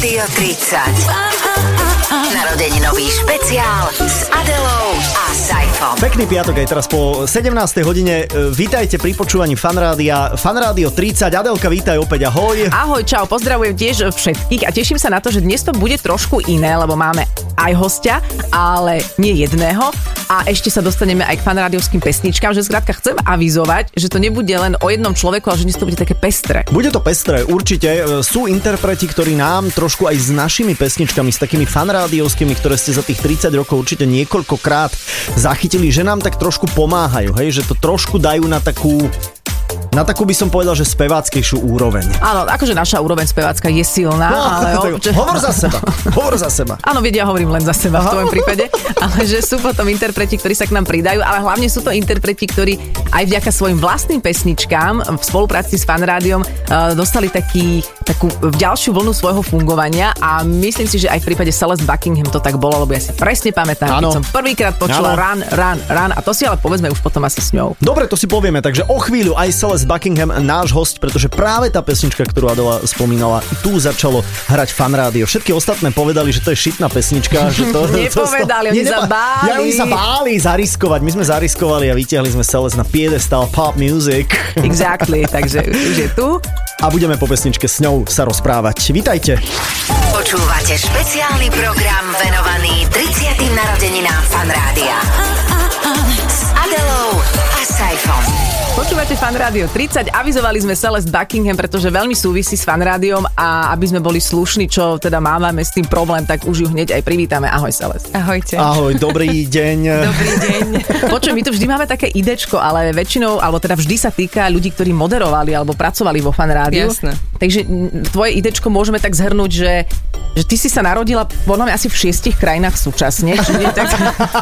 Rádio 30. Narodeninový špeciál s Adelou a Saifom. Pekný piatok aj teraz po 17. hodine. E, Vítajte pri počúvaní Fanrádia. Fanrádio 30. Adelka, vítaj opäť, ahoj. Ahoj, čau, pozdravujem tiež všetkých a teším sa na to, že dnes to bude trošku iné, lebo máme aj hostia, ale nie jedného. A ešte sa dostaneme aj k fanrádiovským pesničkám, že skrátka chcem avizovať, že to nebude len o jednom človeku, ale že dnes to bude také pestré. Bude to pestré, určite. E, Sú interpreti, ktorí nám trošku aj s našimi pesničkami, s takými fanrádiovskými, ktoré ste za tých 30 rokov určite niekoľkokrát zachytili, že nám tak trošku pomáhajú, hej, že to trošku dajú na takú na takú by som povedal, že speváckejšiu úroveň. Áno, akože naša úroveň spevácka je silná, ale... tak občas- Hovor za seba, hovor za seba. Áno, vedia, ja hovorím len za seba v tvojom prípade, ale že sú potom interpreti, ktorí sa k nám pridajú, ale hlavne sú to interpreti, ktorí aj vďaka svojim vlastným pesničkám v spolupráci s fanrádiom uh, dostali taký, takú ďalšiu vlnu svojho fungovania a myslím si, že aj v prípade Celeste Buckingham to tak bolo, lebo ja si presne pamätám, Áno. keď som prvýkrát počula Áno. Run, Run, Run a to si ale povedzme už potom asi s ňou. Dobre, to si povieme, takže o chvíľu aj Celeste Buckingham, náš host, pretože práve tá pesnička, ktorú Adela spomínala, tu začalo hrať fanrádio. Všetky ostatné povedali, že to je šitná pesnička. Že to, Nepovedali, oni sa báli. Ja, oni sa báli zariskovať. My sme zariskovali a vytiahli sme Celeste na piedestal pop music. Exactly, takže už je tu. A budeme po pesničke s ňou sa rozprávať. Vítajte. Počúvate špeciálny program venovaný 30. narodeninám Fanrádia. S Adelou. Počúvate Fan Rádio 30, avizovali sme Celeste Buckingham, pretože veľmi súvisí s Fan Rádiom a aby sme boli slušní, čo teda máme s tým problém, tak už ju hneď aj privítame. Ahoj Celeste. Ahojte. Ahoj, dobrý deň. Dobrý deň. Počuj, my tu vždy máme také idečko, ale väčšinou, alebo teda vždy sa týka ľudí, ktorí moderovali alebo pracovali vo Fan Rádiu. Jasné. Takže tvoje idečko môžeme tak zhrnúť, že, že ty si sa narodila podľa mňa asi v šiestich krajinách súčasne. Či nie, tak...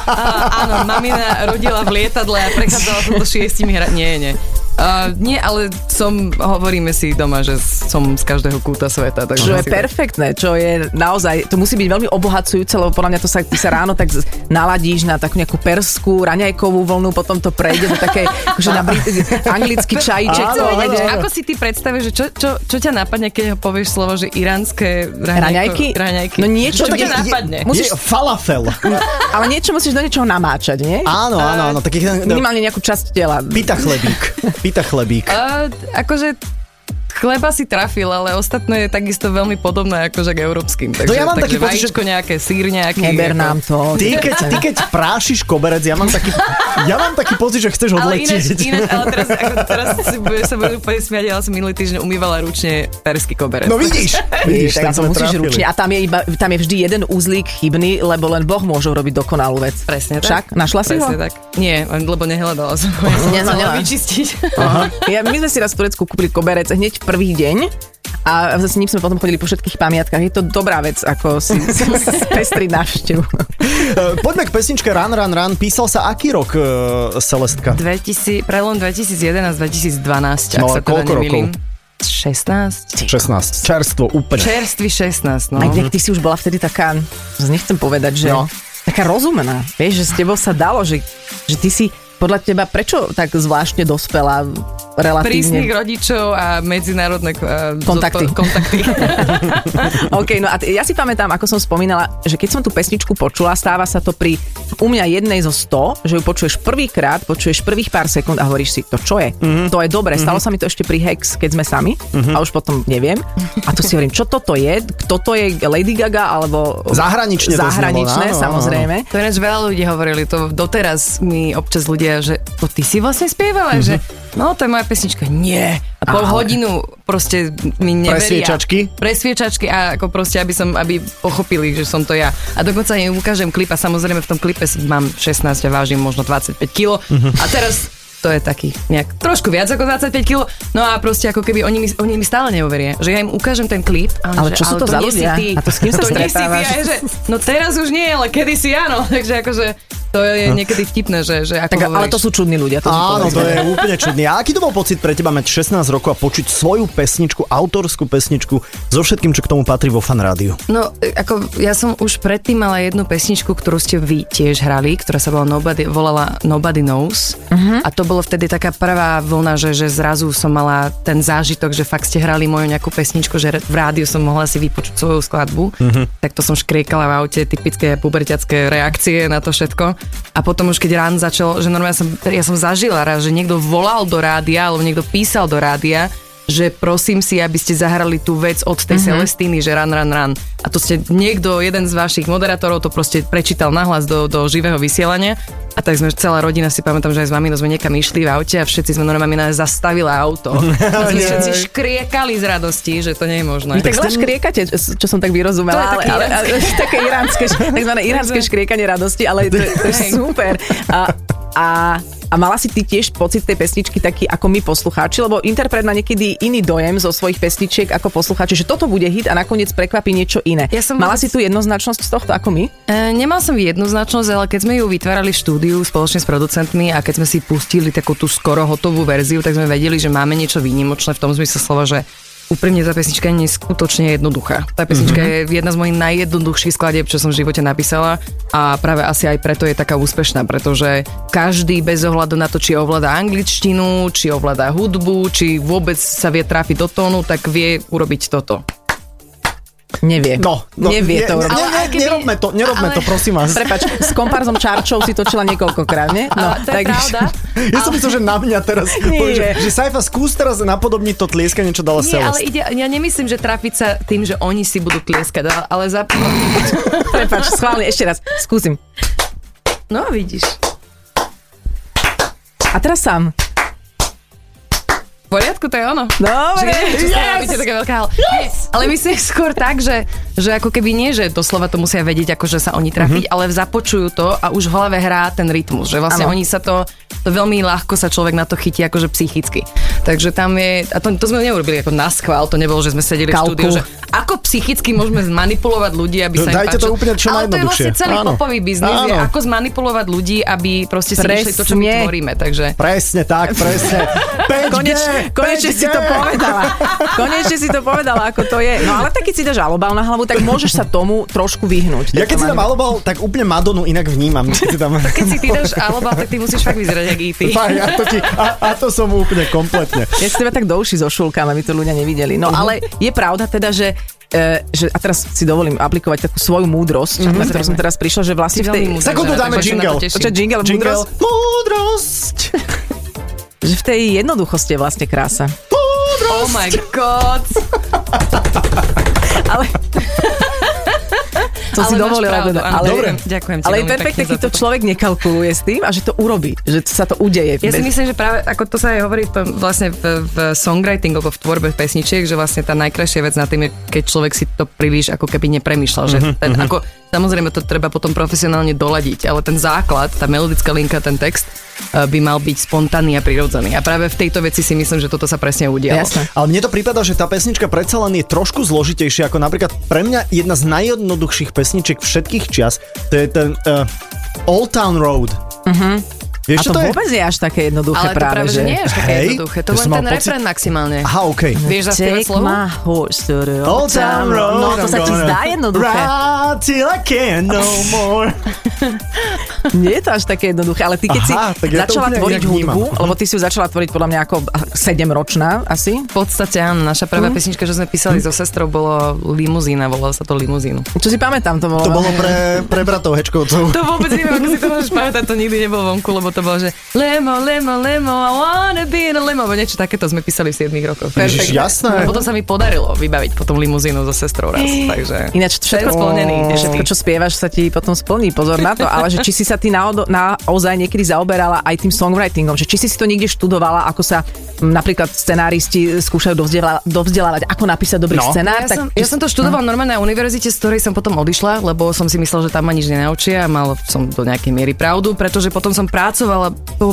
A, áno, mamina rodila v lietadle a prechádzala to šiestimi hra... Nie, nie. Uh, nie, ale som, hovoríme si doma, že som z každého kúta sveta. Takže Čo je perfektné, čo je naozaj, to musí byť veľmi obohacujúce, lebo podľa mňa to sa, ty sa ráno tak naladíš na takú nejakú perskú, raňajkovú vlnu, potom to prejde do také, akože na brit- anglický čajíček. Áno, áno. Ako si ty predstavíš, že čo, čo, čo ťa napadne, keď ho povieš slovo, že iránske raňajko, Raňajky? raňajky? No niečo, Čo kde- ťa napadne? Musíš- Je falafel. Ale niečo musíš do niečoho namáčať, nie? Áno, áno, áno. Taký, Minimálne nejakú časť tela. pita chlebík. Pita chlebík. Uh, akože chleba si trafil, ale ostatné je takisto veľmi podobné akože k európskym. Takže, ja mám takže taký pocit, že- nejaké, sír nejaký. Neber ako- nám to. Ty keď, ty keď prášiš koberec, ja mám taký, ja mám taký pocit, že chceš Ale ináč, odletieť. ináč, ale teraz, ako, teraz si bude, sa budem úplne smiať, ale som minulý týždeň umývala ručne perský koberec. No vidíš, vidíš, tam tak to sme musíš trafili. ručne. A tam je, iba, tam je vždy jeden uzlík chybný, lebo len Boh môže urobiť dokonalú vec. Presne tak. Však? Našla si Presne ho? tak. Nie, lebo nehľadala som ho. Ja som no, vyčistiť. Aha. Ja, my sme si raz v Turecku kúpili koberec hneď prvý deň a s ním sme potom chodili po všetkých pamiatkách. Je to dobrá vec, ako si, si návštevu. Eh, Poďme k pesničke Run, Run, Run. Písal sa aký rok, uh, Celestka? 2000, prelom 2011-2012, ak No, sa teda koľko nemýlim. 16? 16. Čerstvo, úplne. Čerstvý 16, no. Aj tak ty si už bola vtedy taká, nechcem povedať, že No. taká rozumná. Vieš, že s tebou sa dalo, že, že ty si podľa teba prečo tak zvláštne dospela relatívne? Prísnych rodičov a medzinárodné uh, Kontakty. zodpo- kontakty. OK, no a t- ja si pamätám, ako som spomínala, že keď som tú pesničku počula, stáva sa to pri u mňa jednej zo 100, že ju počuješ prvýkrát, počuješ prvých pár sekúnd a hovoríš si, to čo je? Mm-hmm. To je dobre. Stalo sa mi to ešte pri Hex, keď sme sami mm-hmm. a už potom neviem. A tu si hovorím, čo toto je? Kto to je? Lady Gaga alebo... Zahranične to Zahraničné, znelo, áno, áno, samozrejme. To ináč veľa ľudí hovorili, to doteraz mi občas ľudia, že to ty si vlastne spievala, že no to je moja pesnička. Nie. A pol Ale- hodinu proste mi neveria. Presviečačky? Presviečačky a ako proste, aby som, aby pochopili, že som to ja. A dokonca im ukážem klip a samozrejme v tom klipe mám 16 a vážim možno 25 kg. A teraz to je taký nejak trošku viac ako 25 kg. No a proste ako keby oni mi, oni mi stále neuveria, že ja im ukážem ten klip. A oni, Ale že, čo sú to za nie si ľudia? ty. A to s kým sa to nie si ty. stretávaš? A ja, že, no teraz už nie, ale kedysi áno. Takže akože To je niekedy vtipné, že, že ako Tak, ale hovoríš. to sú čudní ľudia. To Áno, to je úplne čudný. A aký to bol pocit pre teba mať 16 rokov a počuť svoju pesničku, autorskú pesničku so všetkým, čo k tomu patrí vo fan rádiu? No, ako ja som už predtým mala jednu pesničku, ktorú ste vy tiež hrali, ktorá sa volala Nobody, volala Nobody Knows. Uh-huh. A to bolo vtedy taká prvá vlna, že, že zrazu som mala ten zážitok, že fakt ste hrali moju nejakú pesničku, že v rádiu som mohla si vypočuť svoju skladbu. Uh-huh. Tak to som škriekala v aute, typické puberťacké reakcie na to všetko. A potom už keď rán začal, že normálne som, ja som zažila raz, že niekto volal do rádia, alebo niekto písal do rádia, že prosím si, aby ste zahrali tú vec od tej mm-hmm. Celestíny, že ran, ran, ran. A to ste niekto, jeden z vašich moderátorov to proste prečítal nahlas do, do živého vysielania. A tak sme celá rodina, si pamätám, že aj s maminou sme niekam išli v aute a všetci sme normálne mamina zastavila auto. A sme všetci škriekali z radosti, že to nie je možné. Vy tak len škriekate, čo som tak vyrozumela, ale, také ale, ale, také iránske, takzvané iránske škriekanie radosti, ale to, je- to je super. A, a, a mala si ty tiež pocit tej pesničky taký ako my poslucháči, lebo interpret má niekedy iný dojem zo svojich pesničiek ako poslucháči, že toto bude hit a nakoniec prekvapí niečo iné. Ja som mala vôbec- si tu jednoznačnosť z tohto ako my? E, nemal som jednoznačnosť, ale keď sme ju vytvárali v štúdiu spoločne s producentmi a keď sme si pustili takú tú skoro hotovú verziu, tak sme vedeli, že máme niečo výnimočné v tom zmysle slova, že úprimne tá pesnička je neskutočne jednoduchá. Tá pesnička mm-hmm. je jedna z mojich najjednoduchších skladieb, čo som v živote napísala a práve asi aj preto je taká úspešná, pretože každý bez ohľadu na to, či ovláda angličtinu, či ovláda hudbu, či vôbec sa vie trafiť do tónu, tak vie urobiť toto. Nevie. No, no Nevie to ne, urobiť. ne, Ale ne, keby- nerobme to, nerobme ale- to, prosím vás. Prepač, s komparzom Čarčov si točila niekoľkokrát, nie? No, No, to je pravda. Ja som myslel, že na mňa teraz, Nie. poviem, že, že Saifa, skús teraz napodobniť to tlieskanie, čo dala Nie, ale ide, ja nemyslím, že trafiť sa tým, že oni si budú tlieskať, ale- ale za... Prepač, schválne, ešte raz, skúsim. No vidíš. A teraz sám. V poriadku, to je ono. Dobre. Že neviem, čo yes! robíte také veľká hal. Yes! Ale myslím skôr tak, že, že ako keby nie, že doslova to musia vedieť, ako že sa oni trafiť, ale započujú to a už v hlave hrá ten rytmus, že vlastne Áno. oni sa to, to veľmi ľahko sa človek na to chytí akože psychicky. Takže tam je, a to, to sme neurobili ako na schvál, to nebolo, že sme sedeli Kalkul. v štúdiu, že ako psychicky môžeme zmanipulovať ľudí, aby sa im Dajte to úplne čo Ale to je vlastne celý Áno. popový biznis, je ako zmanipulovať ľudí, aby proste si išli to, čo my Presne. tvoríme. Takže Presne tak, presne. 5G, Koneč, konečne si to povedala. Konečne si to povedala, ako to je. No ale tak keď si dáš alobal na hlavu, tak môžeš sa tomu trošku vyhnúť. Ja keď si tam mám... malobal, tak úplne Madonu inak vnímam. Keď si tam... keď si ty dáš aloba, tak ty musíš fakt vyzerať jak E.T. Fakt, a, to ti, a, a to som úplne kompletne. Ja si teba tak do uši zošulkám, aby to ľudia nevideli. No ale je pravda teda, že E, že, a teraz si dovolím aplikovať takú svoju múdrosť, na ktorú som teraz prišla, že vlastne v tej... Sekundu dáme jingle. Počkaj, jingle, Jingle. múdrosť, Múdrosť. že v tej jednoduchosti je vlastne krása. Oh my god. Ale... Si Ale máš dovolila pravdu, teda. áno. Ale, Dobre, ďakujem ti Ale je pekne keď to človek nekalkuluje s tým a že to urobí, že sa to udeje. Ja si Bez- myslím, že práve ako to sa aj hovorí vlastne v, v songwritingu, alebo v tvorbe pesničiek, že vlastne tá najkrajšia vec na tým je, keď človek si to príliš ako keby nepremýšľal. Že ten, ako, samozrejme to treba potom profesionálne doladiť, ale ten základ, tá melodická linka, ten text by mal byť spontánny a prirodzený. A práve v tejto veci si myslím, že toto sa presne udialo. Jasné. Ale mne to prípada, že tá pesnička predsa len je trošku zložitejšia, ako napríklad pre mňa jedna z najjednoduchších pesničiek všetkých čias, to je ten uh, Old Town Road. Vieš, A to to je? vôbec je až také jednoduché Ale to práve, práve, že nie je až také Hej, jednoduché. To len ten pocit- refrén maximálne. Aha, okej. Vieš zaspievať Take slovo? my horse to the Old Town Road. No, to sa ti zdá jednoduché. Ride till I can no more. Nie je to až také jednoduché, ale ty keď Aha, si ja začala tvoriť hudbu, lebo ty si ju začala tvoriť podľa mňa ako 7-ročná asi. V podstate áno, naša prvá pesnička, čo sme písali so sestrou, bolo limuzína, volalo sa to limuzínu. Čo si pamätám, to bolo... To bolo pre, pre bratov Hečkovcov. To vôbec neviem, ako si to môžeš pamätať, to nikdy nebolo vonku, lebo to bolo, že limo, limo, limo, I wanna be in a limo, niečo takéto sme písali v 7 rokoch. Ježiš, jasné. A potom sa mi podarilo vybaviť potom limuzínu so sestrou raz, takže... Ináč všetko, splnený. všetko, čo spievaš, sa ti potom splní. Pozor na to, ale že či si sa ty naozaj niekedy zaoberala aj tým songwritingom, že či si si to niekde študovala, ako sa m, napríklad scenáristi skúšajú dovzdelávať, dovzdelávať ako napísať dobrý No. scenár. Ja, som, ja som to študoval normálne na univerzite, z ktorej som potom odišla, lebo som si myslel, že tam ma nič nenaučia a mal som do nejakej miery pravdu, pretože potom som pracovala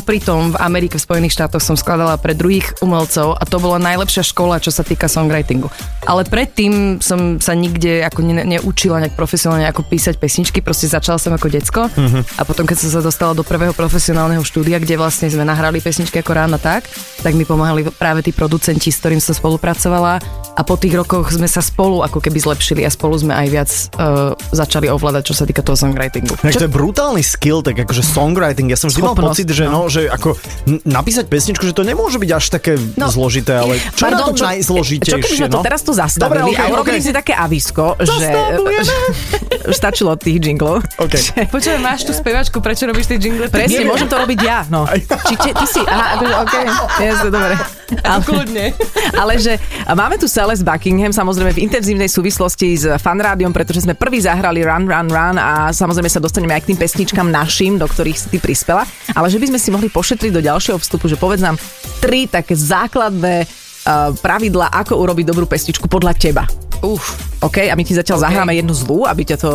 pri tom v Amerike, v Spojených štátoch som skladala pre druhých umelcov a to bola najlepšia škola, čo sa týka songwritingu. ale predtým som sa nikde ako ne, neučila nejak profesionálne ako písať pesničky, proste začala som ako decko uh-huh. a potom keď som sa dostala do prvého profesionálneho štúdia, kde vlastne sme nahrali pesničky ako rána tak, tak mi pomáhali práve tí producenti, s ktorým som spolupracovala a po tých rokoch sme sa spolu ako keby zlepšili a spolu sme aj viac uh, začali ovládať, čo sa týka toho songwritingu. Tak to je brutálny skill, tak akože songwriting. Ja som vždy mal pocit, že, no, že ako napísať pesničku, že to nemôže byť až také no, zložité, ale čo pardon, na tom čo, najzložitejšie? Čo keby sme no? to teraz tu zastavili Dobre, okay, a urobili okay. si také avisko, že už stačilo od tých jinglov. Okay. Počujem, máš tú spevačku, prečo robíš tie jingle? Presne, môžem to robiť ja. No. Či, či, ty si, aha, ok, jasne, dobre. Ale, Kľudne. ale že máme tu Celeste Buckingham, samozrejme v intenzívnej súvislosti s fanrádiom, pretože sme prvý zahrali Run, Run, Run a samozrejme sa dostaneme aj k tým pesničkám našim, do ktorých si ty prispela. Ale že by sme si mohli pošetriť do ďalšieho vstupu, že povedz nám tri také základné uh, pravidla, ako urobiť dobrú pesničku podľa teba. Uf. OK, a my ti zatiaľ okay. zahráme jednu zlú, aby ťa to...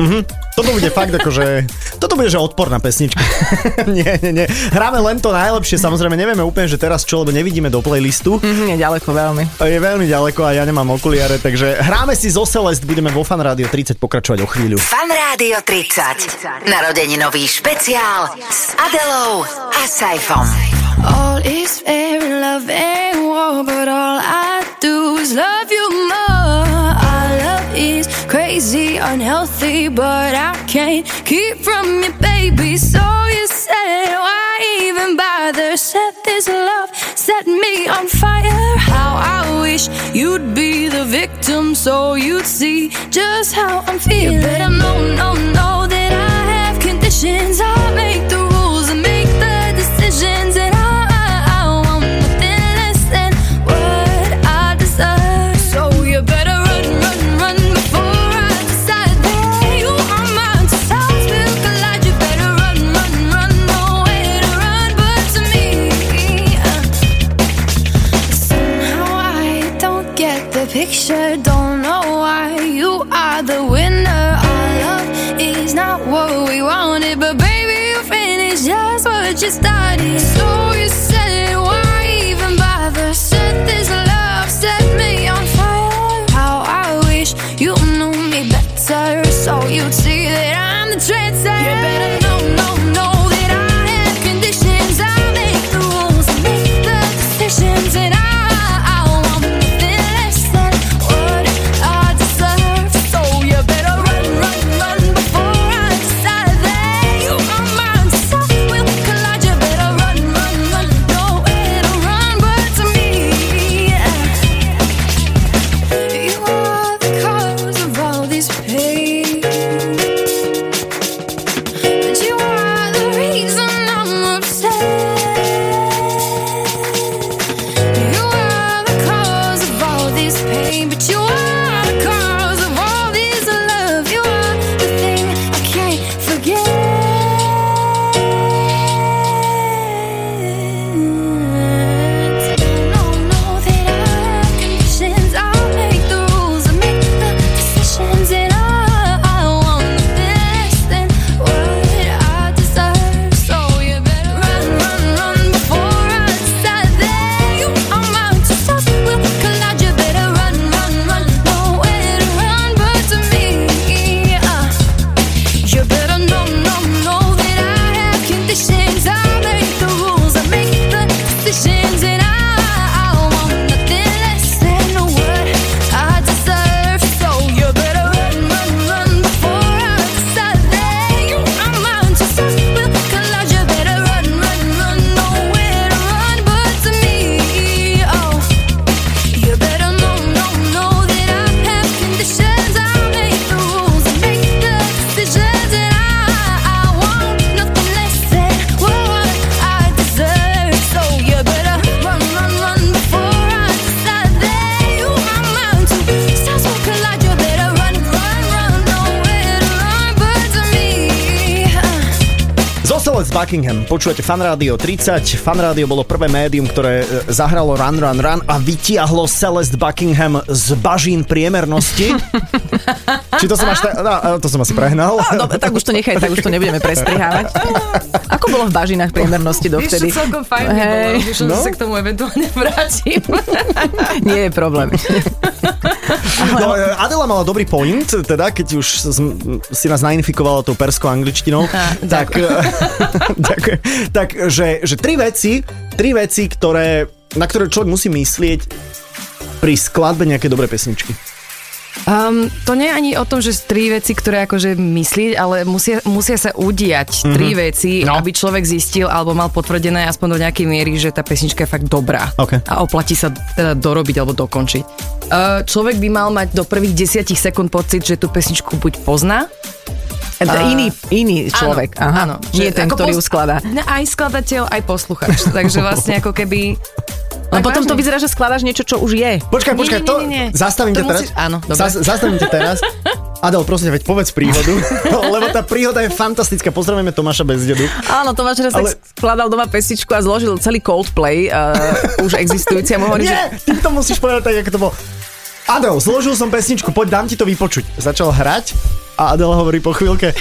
Mm-hmm. Toto bude fakt akože... Toto bude, že odporná pesnička. nie, nie, nie. Hráme len to najlepšie, samozrejme nevieme úplne, že teraz čo, lebo nevidíme do playlistu. Mm-hmm, je ďaleko veľmi. Je veľmi ďaleko a ja nemám okuliare, takže hráme si zo Celest, budeme vo Fan Radio 30 pokračovať o chvíľu. Fan Radio 30. Narodeninový špeciál s Adelou a Saifom. All is fair in love and war, but all I do is love you more. Our love is crazy, unhealthy, but I can't keep from you, baby. So you say, why even bother? Set this love, set me on fire. How I wish you'd be the victim, so you'd see just how I'm feeling. You better know, know, know Buckingham. Počúvate Fan Radio 30. Fan Radio bolo prvé médium, ktoré e, zahralo Run Run Run a vytiahlo Celeste Buckingham z bažín priemernosti. Či to som až ta... no, to som asi prehnal. No, no, tak už to nechaj, tak už to nebudeme prestrihávať. Ako bolo v bažinách priemernosti dovtedy? Víš, celkom fajn hey. bolo, že no? sa k tomu eventuálne vrátim. Nie je problém. No, Adela mala dobrý point, teda, keď už si nás nainfikovala tou perskou angličtinou. tak, tak, tak že, že tri veci, tri veci, ktoré, na ktoré človek musí myslieť pri skladbe nejaké dobré pesničky. Um, to nie je ani o tom, že tri veci, ktoré akože myslieť, ale musia, musia sa udiať mm-hmm. tri veci, no. aby človek zistil alebo mal potvrdené aspoň do nejakej miery, že tá pesnička je fakt dobrá okay. a oplatí sa teda dorobiť alebo dokončiť. Uh, človek by mal mať do prvých desiatich sekúnd pocit, že tú pesničku buď pozná, Uh, iný, iný človek. Áno, Aha. áno. Nie ten, ktorý pos- ju skladá. Aj skladateľ, aj posluchač. Takže vlastne ako keby No potom to vyzerá, že skladáš niečo, čo už je. Počkaj, počkaj, to nie, nie, nie. zastavím to ťa teraz. Áno, dobre. Zas, zastavím ťa teraz. Adel, prosím, veď povedz príhodu, lebo tá príhoda je fantastická. Pozdravujeme Tomáša dedu. Áno, Tomáš raz Ale... skladal doma pesičku a zložil celý Coldplay, uh, už existujúci. A hovorí, Nie, že... ty to musíš povedať tak, ako to bolo. Adel, zložil som pesničku, poď dám ti to vypočuť. Začal hrať a Adel hovorí po chvíľke,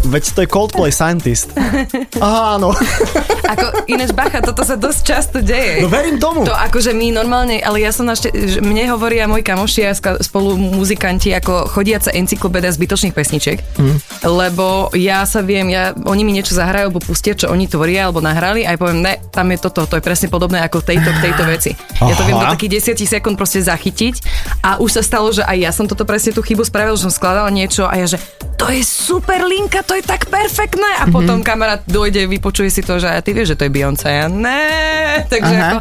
Veď to je Coldplay Scientist. Áno. Ako ináč bacha, toto sa dosť často deje. No verím tomu. To akože my normálne, ale ja som našte, mne hovoria moji kamoši a spolu muzikanti ako chodiaca encyklopédia zbytočných pesničiek, mm. lebo ja sa viem, ja, oni mi niečo zahrajú, alebo pustia, čo oni tvoria, alebo nahrali a ja poviem, ne, tam je toto, to je presne podobné ako tejto, tejto veci. Ja to viem do takých 10 sekúnd proste zachytiť a už sa stalo, že aj ja som toto presne tú chybu spravil, že som skladala niečo a ja, že to je super linka, to je tak perfektné. A mm-hmm. potom kamarát dojde, vypočuje si to, že a ty vieš, že to je Beyoncé. Ja ne. Takže Aha. ako,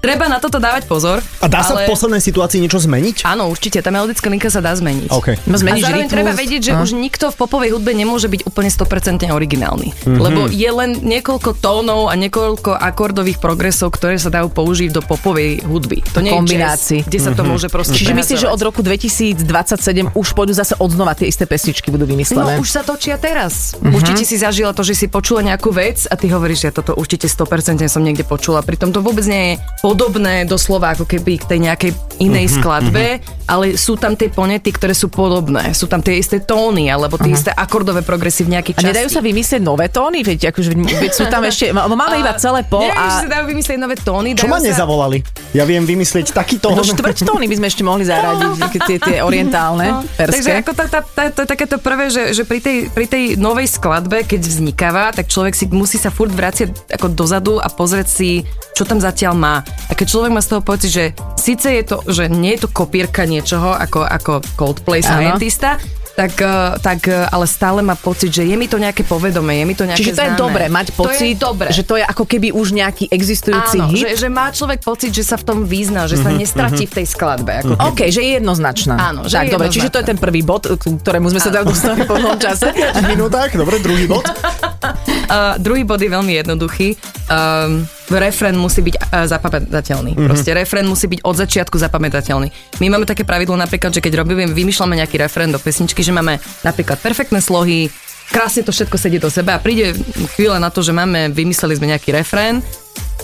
Treba na toto dávať pozor. A dá ale... sa v poslednej situácii niečo zmeniť? Áno, určite. Tá melodická linka sa dá zmeniť. Okay. No, zmeniť a zároveň rytmus. treba vedieť, že no. už nikto v popovej hudbe nemôže byť úplne 100% originálny. Mm-hmm. Lebo je len niekoľko tónov a niekoľko akordových progresov, ktoré sa dajú použiť do popovej hudby. To nie kombinácii. kde sa to mm-hmm. môže proste Čiže myslíš, že od roku 2027 už pôjdu zase odznova tie isté pesničky budú vymyslené? No už sa točia teraz. Mm-hmm. Určite si zažila to, že si počula nejakú vec a ty hovoríš, že ja toto určite 100% som niekde počula. Pritom to vôbec nie je podobné do slova ako keby k tej nejakej inej uh-huh, skladbe, uh-huh. ale sú tam tie ponety, ktoré sú podobné. Sú tam tie isté tóny, alebo tie uh-huh. isté akordové progresy v nejakých časti. A nedajú sa vymyslieť nové tóny? Veď, akože, veď sú tam ešte, máme iba celé pol. Neviem, a... že sa dajú vymyslieť nové tóny. Čo ma sa... nezavolali? Ja viem vymyslieť taký tón. No štvrť tóny by sme ešte mohli zaradiť, tie, tie orientálne, no. Takže ako tá, tá, tá, to je takéto prvé, že, že pri, tej, pri tej novej skladbe, keď vznikáva, tak človek si musí sa furt vráciť ako dozadu a pozrieť si, čo tam zatiaľ má. A keď človek má z toho pocit, že síce je to, že nie je to kopírka niečoho ako, ako Coldplay Scientista, tak, eh, tak eh, ale stále má pocit, že je mi to nejaké povedomé, je mi to nejaké Čiže to známe. je dobre, mať pocit, to je že to je ako keby už nejaký existujúci Áno, hit. Že, že má človek pocit, že sa v tom vyzná, že sa mm-hmm, nestratí mm-hmm. v tej skladbe. Ako mm-hmm. OK, že je jednoznačná. Áno, že tak, je dobre, čiže to je ten prvý bod, ktorému sme sa dali dostali po tom čase. V minútach, dobre, druhý bod. uh, druhý bod je veľmi jednoduchý. Um, refrén musí byť uh, zapamätateľný. Mm-hmm. Proste refrén musí byť od začiatku zapamätateľný. My máme také pravidlo napríklad, že keď robíme, vymýšľame nejaký refrén do pesničky, že máme napríklad perfektné slohy, krásne to všetko sedí do seba a príde chvíľa na to, že máme, vymysleli sme nejaký refrén,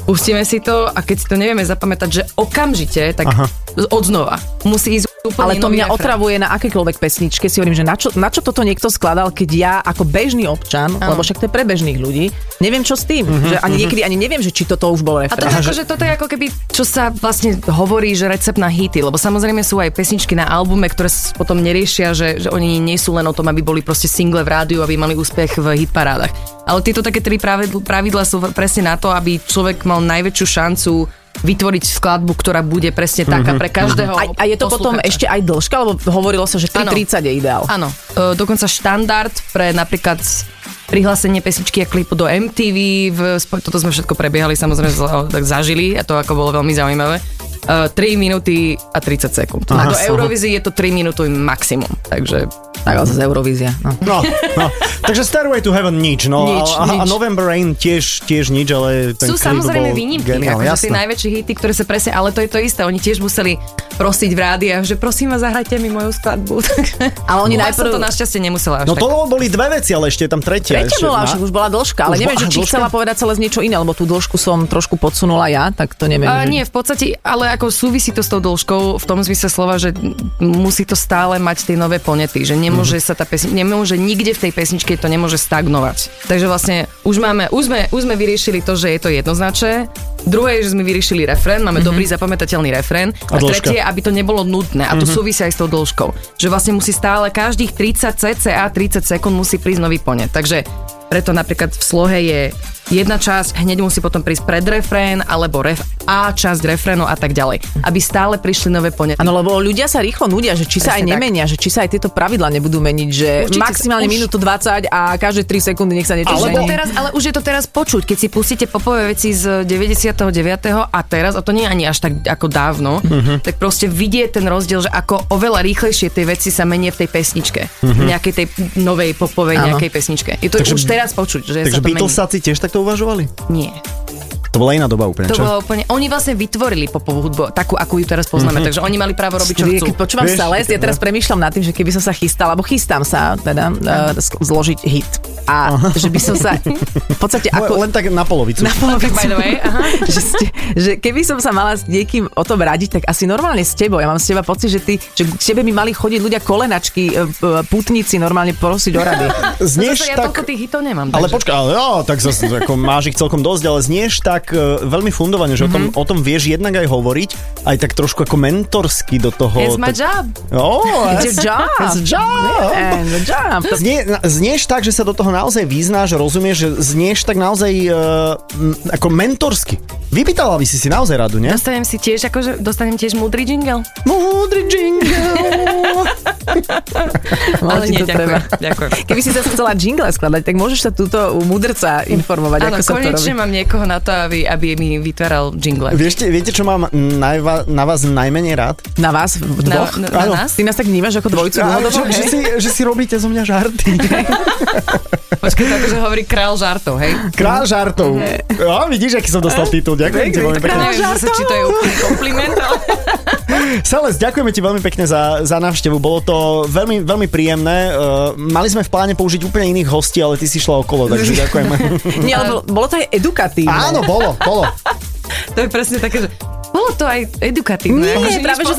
pustíme si to a keď si to nevieme zapamätať, že okamžite, tak Aha. Odznova. Musí ísť ale to mňa refrén. otravuje na akékoľvek pesničke. Si hovorím, že na čo, na čo toto niekto skladal, keď ja ako bežný občan, ano. lebo však to je pre bežných ľudí, neviem čo s tým. Uh-huh, že ani uh-huh. niekedy ani neviem, že či toto už bol refrén. A to, že... Akože toto je ako keby, čo sa vlastne hovorí, že recept na hity, lebo samozrejme sú aj pesničky na albume, ktoré potom neriešia, že, že oni nie sú len o tom, aby boli proste single v rádiu, aby mali úspech v hitparádach. Ale tieto také tri pravidla sú presne na to, aby človek mal najväčšiu šancu vytvoriť skladbu, ktorá bude presne taká mm-hmm. pre každého a, a je to potom ešte aj dĺžka, lebo hovorilo sa, že 3.30 je ideál. Áno, e, dokonca štandard pre napríklad prihlásenie pesničky a klipu do MTV, v, toto sme všetko prebiehali, samozrejme tak zažili a to ako bolo veľmi zaujímavé. Uh, e, 3 minúty a 30 sekúnd. Aha, a do Eurovízie je to 3 minútový maximum, takže tak zase Eurovízia. No. No, no. Takže Starway to Heaven nič, no. Nič, a, nič. a November Rain tiež, tiež nič, ale ten Sú samozrejme výnimky, akože tie najväčšie hity, ktoré sa presne, ale to je to isté, oni tiež museli prosiť v rádiách, že prosím vás, zahrajte mi moju skladbu. ale oni no, najprv... to našťastie nemusela až No to tak. boli dve veci, ale ešte je tam tretia. Tretia ešte, bola, však už bola dĺžka, ale už neviem, že či dĺžka? chcela povedať celé z niečo iné, lebo tú dĺžku som trošku podsunula ja, tak to neviem. Uh, že... Nie, v podstate, ale ako súvisí to s tou dĺžkou v tom zmysle slova, že musí to stále mať tie nové ponety, že nemôže mm-hmm. sa tá pesnička nemôže nikde v tej pesničke to nemôže stagnovať. Takže vlastne už máme, už sme, už sme vyriešili to, že je to jednoznačné, Druhé je, že sme vyriešili refrén, máme mm-hmm. dobrý zapamätateľný refrén. A, a tretie, aby to nebolo nudné. A to mm-hmm. súvisí aj s tou dĺžkou. Že vlastne musí stále každých 30 cca 30 sekúnd musí prísť nový ponet. Takže preto napríklad v slohe je jedna časť, hneď musí potom prísť predrefrén, alebo ref, A časť refrénu a tak ďalej. Aby stále prišli nové ponety. Áno, lebo ľudia sa rýchlo nudia, že či sa aj nemenia, tak. že či sa aj tieto pravidla nebudú meniť, že Určite maximálne už... minútu 20 a každé 3 sekundy nech sa niečo ale, teraz, ale už je to teraz počuť, keď si pustíte popové veci z 99. a teraz, a to nie je ani až tak ako dávno, uh-huh. tak proste vidie ten rozdiel, že ako oveľa rýchlejšie tie veci sa menia v tej pesničke. Uh-huh. Nejakej tej novej popovej nejakej pesničke. Je to takže, už teraz počuť, že takže sa to Beatlesáci tiež takto uvažovali? Nie. To bola iná doba úplne, To čo? bolo úplne, oni vlastne vytvorili popovú hudbu, takú, akú ju teraz poznáme, mm-hmm. takže oni mali právo robiť, čo chcú. Keď počúvam sa les, ja teraz premýšľam nad tým, že keby som sa chystala, alebo chystám sa teda uh, zložiť hit. A Aha. že by som sa v podstate ako... Len tak na polovicu. Na polovicu. by the way. Aha. že, ste, že keby som sa mala s niekým o tom radiť, tak asi normálne s tebou. Ja mám s teba pocit, že ty, že k tebe by mali chodiť ľudia kolenačky, e, putníci normálne prosiť o rady. Znieš no, ja tak... toľko tých hitov nemám. Ale počkaj, ale jo, tak zase, ako máš ich celkom dosť, ale znieš tak uh, veľmi fundovane, že mm-hmm. o, tom, mhm. o tom vieš jednak aj hovoriť, aj tak trošku ako mentorsky do toho. It's my tak... job. Oh, it's your job. It's job. Yeah, job. Znie, znieš tak, že sa do toho naozaj vyznáš, rozumieš, že znieš tak naozaj uh, ako mentorsky. Vypýtala by si si naozaj radu, nie? Dostanem si tiež, akože dostanem tiež múdry jingle. Múdry jingle. Ale nie, ďakujem, ďakujem. Keby si sa chcela jingle skladať, tak môžeš sa túto u mudrca informovať, ano, ako sa to robí. mám niekoho na to, aby, aby mi vytváral jingle. Viete, viete čo mám najva, na vás najmenej rád? Na vás? Na, na, na nás? Ty nás tak vnímaš ako dvojicu že, že, si, že si robíte zo mňa žarty. Počkaj, to akože hovorí král žartov, hej? Král žartov. No, vidíš, aký som dostal titul. Ďakujem ti veľmi pekne. Neviem, zase, či to je kompliment, ale... Sales, ďakujeme ti veľmi pekne za, za návštevu. Bolo to veľmi, veľmi príjemné. Uh, mali sme v pláne použiť úplne iných hostí, ale ty si šla okolo, takže ďakujeme. Nie, ale bolo to aj edukatívne. Áno, bolo, bolo. to je presne také, že bolo to aj edukatívne. Nie, akože práve, že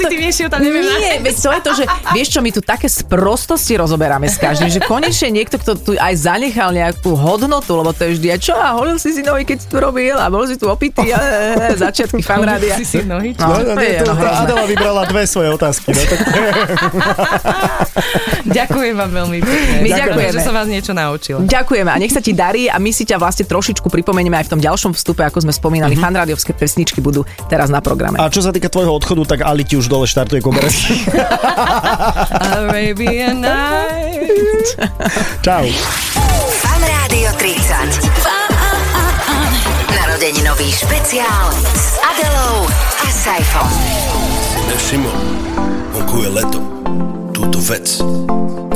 tam neviem Nie, veď to je to, že vieš čo, my tu také sprostosti rozoberáme s každým, že konečne niekto, kto tu aj zanechal nejakú hodnotu, lebo to je vždy, a čo, a holil si si nohy, keď si tu robil, a bol si tu opitý, a, a, začiatky fanrádia. si si nohy, čo? No, no, no, to, to, Adela vybrala dve svoje otázky. No, tak... Ďakujem vám veľmi pekne. My ďakujeme, že som vás niečo naučila. Ďakujeme a nech sa ti darí a my si ťa vlastne trošičku pripomenieme aj v tom ďalšom vstupe, ako sme spomínali, mm-hmm. fanrádiovské pesničky budú teraz na programe. A čo sa týka tvojho odchodu, tak Ali ti už dole štartuje koberec. Arabian Night. Čau. Fan Rádio 30. Narodeninový špeciál s Adelou a Saifom. Šimo, vonku je leto. Túto vec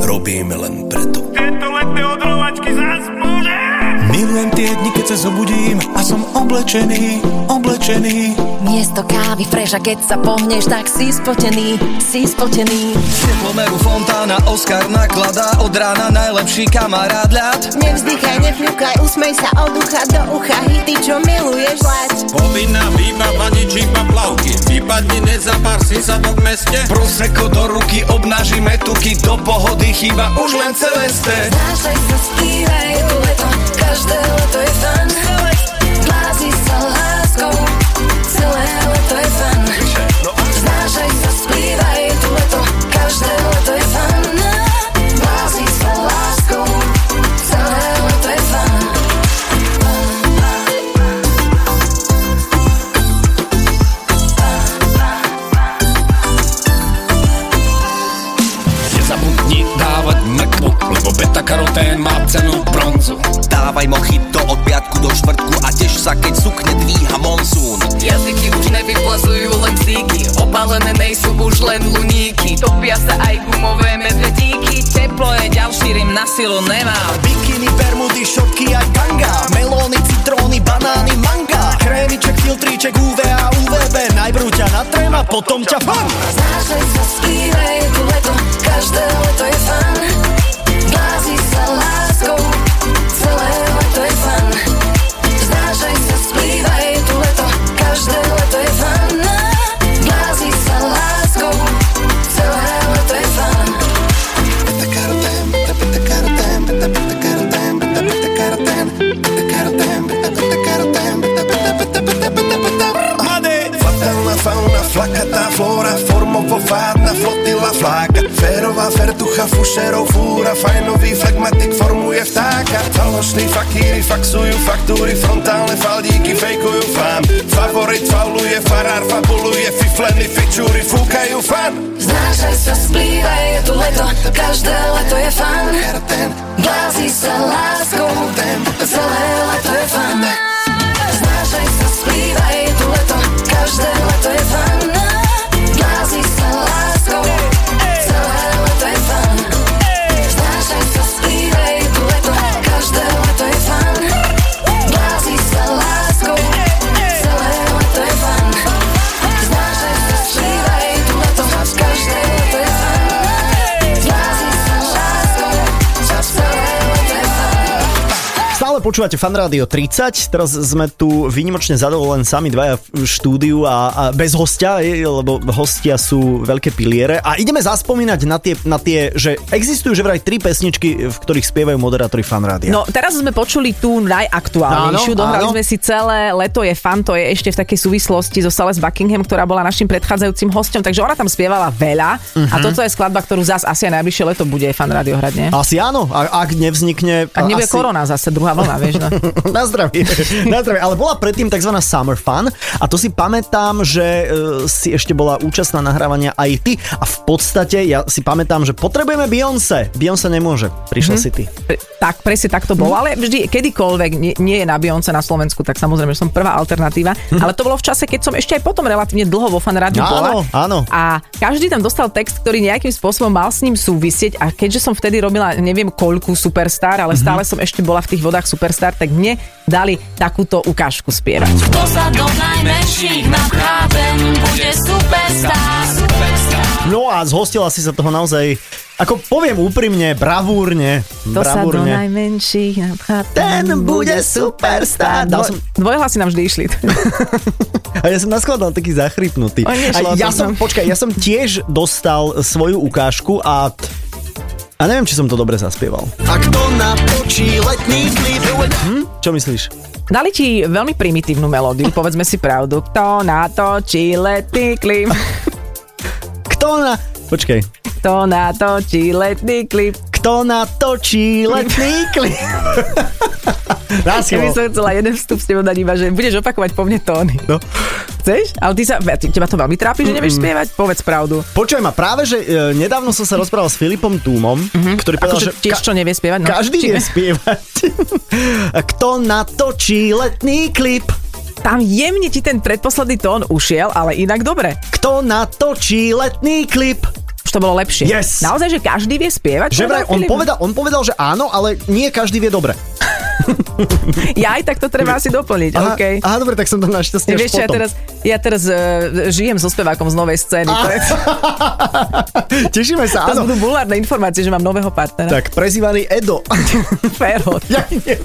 robíme len preto. Tieto letné odrovačky zás Milujem tie dni, keď sa zobudím a som oblečený, oblečený. Miesto kávy freša, keď sa pohneš, tak si spotený, si spotený. Teplomeru fontána, Oscar nakladá od rána najlepší kamarát ľad. Nevzdychaj, nefňukaj, usmej sa od ucha do ucha, hity, čo miluješ let. Povinná výbava, nič iba plavky, vypadni nezapár si sa v meste. Proseko do ruky, obnažíme tuky, do pohody chýba už len celeste. Znášaj sa, spívaj, leto, každé leto Celé leto je fan Znášaj sa, splývaj tu leto Každé leto je luníky. Topia sa aj gumové medvedíky, teplo je ďalší rym na silu nemá. Bikiny, bermudy, šopky aj tanga, melóny, citróny, banány, manga. Krémiček, filtríček, UVA, UVB, najprv ťa natrem a potom ťa fan. Znášaj sa, spívaj, tu leto, každé leto je fan. Nová fertucha, fušerov, fúra Fajnový flegmatik formuje vtáka. Falošní fakíry faxujú faktúry Frontálne faldíky fejkujú fám Favorit fauluje, farár fabuluje Fifleny, fičúry fúkajú fan. Znášaj sa, splývaj, je tu leto Každé leto je fan. Blázi sa láskou Celé leto je fan. Znášaj sa, splývaj, je tu leto Každé leto je fan Stále počúvate Fan Rádio 30, teraz sme tu výnimočne zadolo len sami dvaja v štúdiu a, a bez hostia, je, lebo hostia sú veľké piliere a ideme zaspomínať na tie, na tie, že existujú že vraj tri pesničky, v ktorých spievajú moderátori Fan Rádia. No teraz sme počuli tú najaktuálnejšiu, Áno, dohrali áno. sme si celé Leto je fan, to je ešte v takej súvislosti so Sales Buckingham, ktorá bola našim predchádzajúcim hostom, takže ona tam spievala veľa a Mhm. toto je skladba, ktorú zas asi aj najbližšie leto bude Fan Rádio hrať, nie? Asi áno, a, ak nevznikne... Ak nebude asi... korona zase, druhá vlna, vieš, no. na zdravie. na zdravie. Ale bola predtým tzv. Summer Fun a to si pamätám, že e, si ešte bola účastná nahrávania aj ty a v podstate ja si pamätám, že potrebujeme Beyoncé. Beyoncé nemôže. Prišla Mhm. si ty. Pre- Tak, presne tak to bolo, ale vždy, kedykoľvek nie, nie je na Beyoncé na Slovensku, tak samozrejme, som prvá alternatíva. Ale to bolo v čase, keď som ešte aj potom relatívne dlho vo fan rádiu Áno, bola. áno. A každý tam dostal text, ktorý nejakým spôsobom mal s ním súvisieť a keďže som vtedy robila neviem koľku Superstar, ale stále som ešte bola v tých vodách Superstar, tak mne dali takúto ukážku spievať. Kto sa do najmenších napchá, ten bude superstar. No a zhostila si sa toho naozaj, ako poviem úprimne, bravúrne. To sa do najmenších Ten bude superstar. Dal som- Dvoj, dvojhlasy nám vždy išli. A ja som naskladal taký zachrypnutý. A ja som, tam. počkaj, ja som tiež dostal svoju ukážku a a neviem, či som to dobre zaspieval. A kto natočí letný klip? Hm? Čo myslíš? Dali ti veľmi primitívnu melódiu, povedzme si pravdu. Kto natočí letný klip? Kto na... Počkaj. Kto natočí letný klip? Kto natočí letný klip? Ja by som chcela jeden vstup s tebou dať iba, že budeš opakovať po mne tóny. No. Chceš? Ale ty sa, teba to veľmi trápi, že nevieš spievať? Povedz pravdu. Počuj ma, práve, že e, nedávno som sa rozprával s Filipom Túmom, ktorý povedal, Akože že tiež čo nevie spievať? No. každý Či- vie spievať. Kto natočí letný klip? Tam jemne ti ten predposledný tón ušiel, ale inak dobre. Kto natočí letný klip? Už to bolo lepšie. Yes. Naozaj, že každý vie spievať? Že vraj, on povedal, on povedal, že áno, ale nie každý vie dobre. Ja aj tak to treba asi doplniť, Aha, OK. aha, dobre, tak som to našťastie Vieš ja teraz, ja teraz uh, žijem so spevákom z novej scény. To, je, Tešíme sa, to áno. budú bulvárne informácie, že mám nového partnera. Tak, prezývaný Edo. Féro. Ja neviem.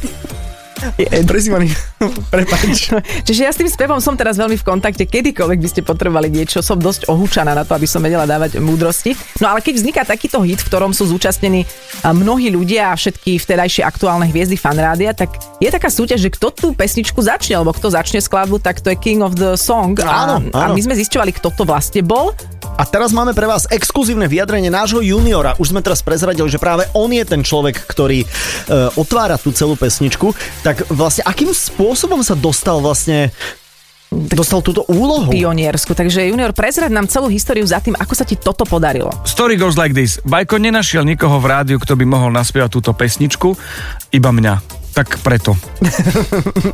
Prezývaný, prepáč. Čiže ja s tým spevom som teraz veľmi v kontakte, kedykoľvek by ste potrebovali niečo, som dosť ohúčaná na to, aby som vedela dávať múdrosti. No ale keď vzniká takýto hit, v ktorom sú zúčastnení a, mnohí ľudia a všetky vtedajšie aktuálne hviezdy fanrádia, tak je taká súťaž, že kto tú pesničku začne, alebo kto začne skladbu, tak to je King of the Song. A, Áno, a áno. my sme zisťovali, kto to vlastne bol. A teraz máme pre vás exkluzívne vyjadrenie nášho juniora. Už sme teraz prezradili, že práve on je ten človek, ktorý e, otvára tú celú pesničku. Tak vlastne akým spôsobom sa dostal vlastne dostal túto úlohu? Pioniersku. Takže junior, prezrad nám celú históriu za tým, ako sa ti toto podarilo. Story goes like this. Bajko nenašiel nikoho v rádiu, kto by mohol naspievať túto pesničku, iba mňa. Tak preto.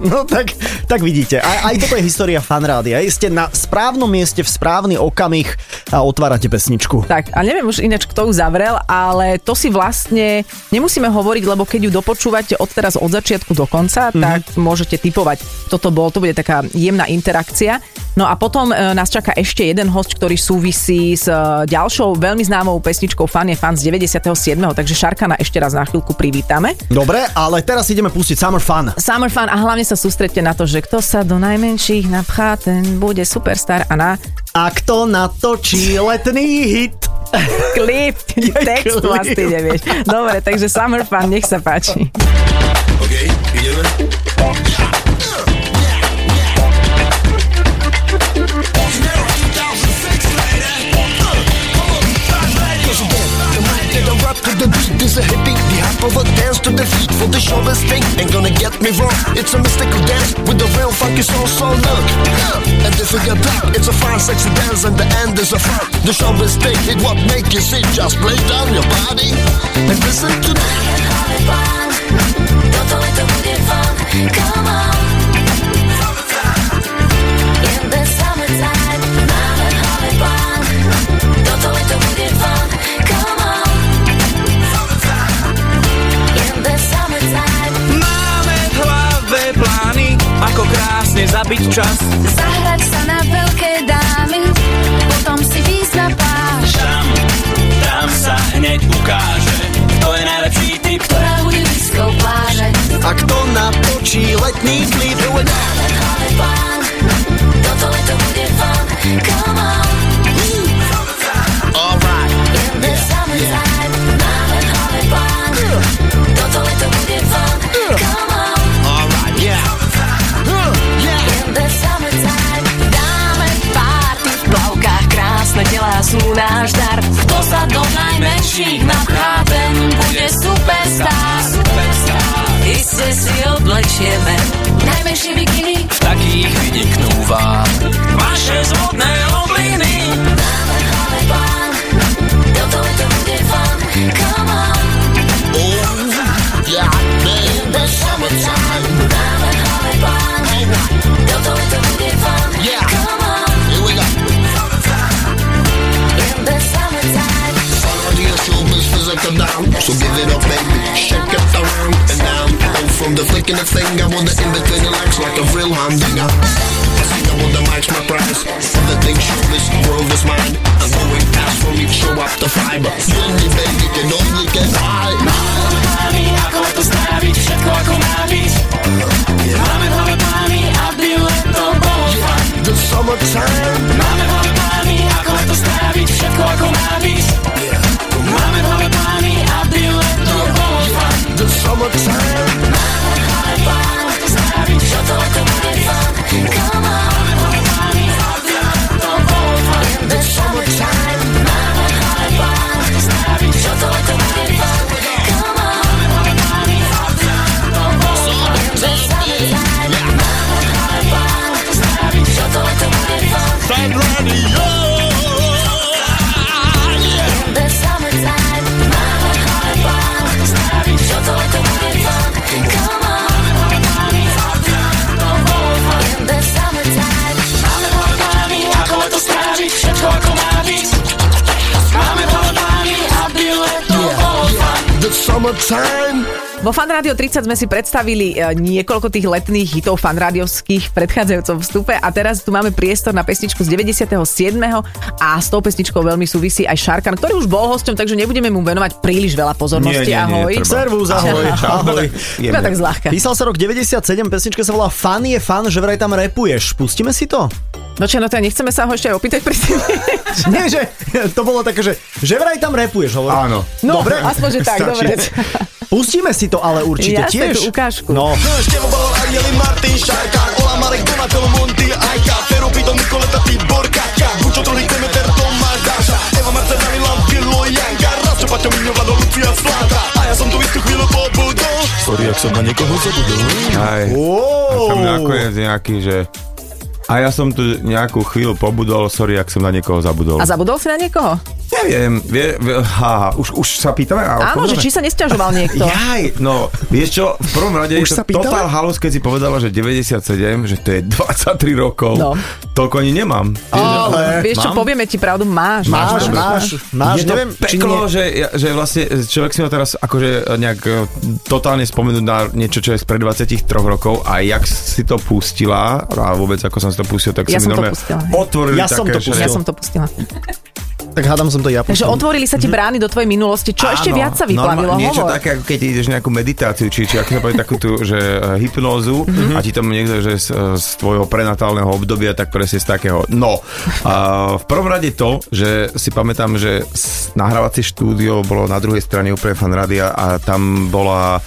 No tak, tak vidíte, aj, aj toto je história fanrádia. Ste na správnom mieste v správny okamih a otvárate pesničku. Tak, a neviem už ináč, kto ju zavrel, ale to si vlastne nemusíme hovoriť, lebo keď ju dopočúvate od teraz od začiatku do konca, mm-hmm. tak môžete typovať, kto to bol, to bude taká jemná interakcia. No a potom e, nás čaká ešte jeden host, ktorý súvisí s e, ďalšou veľmi známou pesničkou Fan je fan z 97. Takže Šarkana ešte raz na chvíľku privítame. Dobre, ale teraz ideme pustiť Summer Fun. Summer Fun a hlavne sa sústredte na to, že kto sa do najmenších napchá, ten bude superstar a na A kto natočí letný hit? klip, text klip. vlastne nevieš. Dobre, takže Summer Fun, nech sa páči. OK, ideme. Of a hippie. The hop over dance to the for the shoulders thing. Ain't gonna get me wrong, it's a mystical dance with the real funky soul. So look, and if you get back, it's a fine, sexy dance, and the end is a fun. The shoulders thing, it what make you see. Just play down your body and listen to me. Fun, come on. Ako krásne zabiť čas. zahrať sa na veľké dámy, potom si výjsť na pláž. Tam, tam sa hneď ukáže, to je najlepší typ. Ktorá bude blízko pláže. A kto natočí letný klip? Máme hlave plán, toto leto bude fun, come on. Náš dar. Kto sa do najmenších napchá, ten bude superstar. Iste si oblečieme najmenšie bikiny. V takých vyniknú vám vaše zvodné the finger, want the in between the legs like a real humdinger. I think I want the mic's my prize. Everything showbiz, world is mine. I'm going fast for me, show up the fiber. You and me, baby, can only get high. Plány, ako to stráviť, všetko ako má byť. Máme v hlave plány, aby leto bolo fajn. The summertime. Máme v hlave plány, ako to stráviť, všetko ako má summertime. Vo Fan Radio 30 sme si predstavili e, niekoľko tých letných hitov fanrádiovských v predchádzajúcom vstupe a teraz tu máme priestor na pesničku z 97. a s tou pesničkou veľmi súvisí aj Šarkan, ktorý už bol hosťom, takže nebudeme mu venovať príliš veľa pozornosti. Nie, nie, nie, ahoj. treba. Servus, ahoj. ahoj. Iba tak zľahka. Písal sa rok 97, pesnička sa volá Fan je fan, že vraj tam repuješ. Pustíme si to? No čo, no to nechceme sa ho ešte aj opýtať pri Nie, že to bolo také, že, že vraj tam repuješ. Hovorím. Áno. No, dobre? aspoň, že tak, Stačí. dobre. Pustíme si to ale určite Jasné, tiež. tú ukážku. No. Pobudol. Sorry, ak som na niekoho zabudol. Aj. A tam nakoniec nejaký, že... A ja som tu nejakú chvíľu pobudol, sorry, ak som na niekoho zabudol. A zabudol si na niekoho? Neviem, vie, vie, ha, už, už sa pýtame? Áno, že či sa nesťažoval niekto. Jaj, no, vieš čo, v prvom rade Už je to totál halus, keď si povedala, že 97, že to je 23 rokov. No. Toľko ani nemám. Ale, vieš čo, Mám? povieme ti pravdu, máš. Máš, dobre. máš, máš, je to neviem, či peklo, nie. že, že vlastne človek si ma teraz akože nejak e, totálne spomenúť na niečo, čo je spred 23 rokov a jak si to pustila a vôbec ako som si to pustil, tak Ja sa mi som to normálne otvorili Ja som také, to že- Ja som to pustila. Tak hádam som to ja Takže otvorili sa ti brány do tvojej minulosti. Čo ešte Áno, viac sa vyplavilo? normálne, Niečo Hovor. také, ako keď ideš nejakú meditáciu, či, či ako sa povie takú tú, že uh, hypnózu Mhm. a ti tam niekto, že z, eh, z tvojho prenatálneho obdobia, tak presne z takého. No, a v prvom rade to, že si pamätám, že nahrávacie štúdio bolo na druhej strane úplne fan rádia a tam bola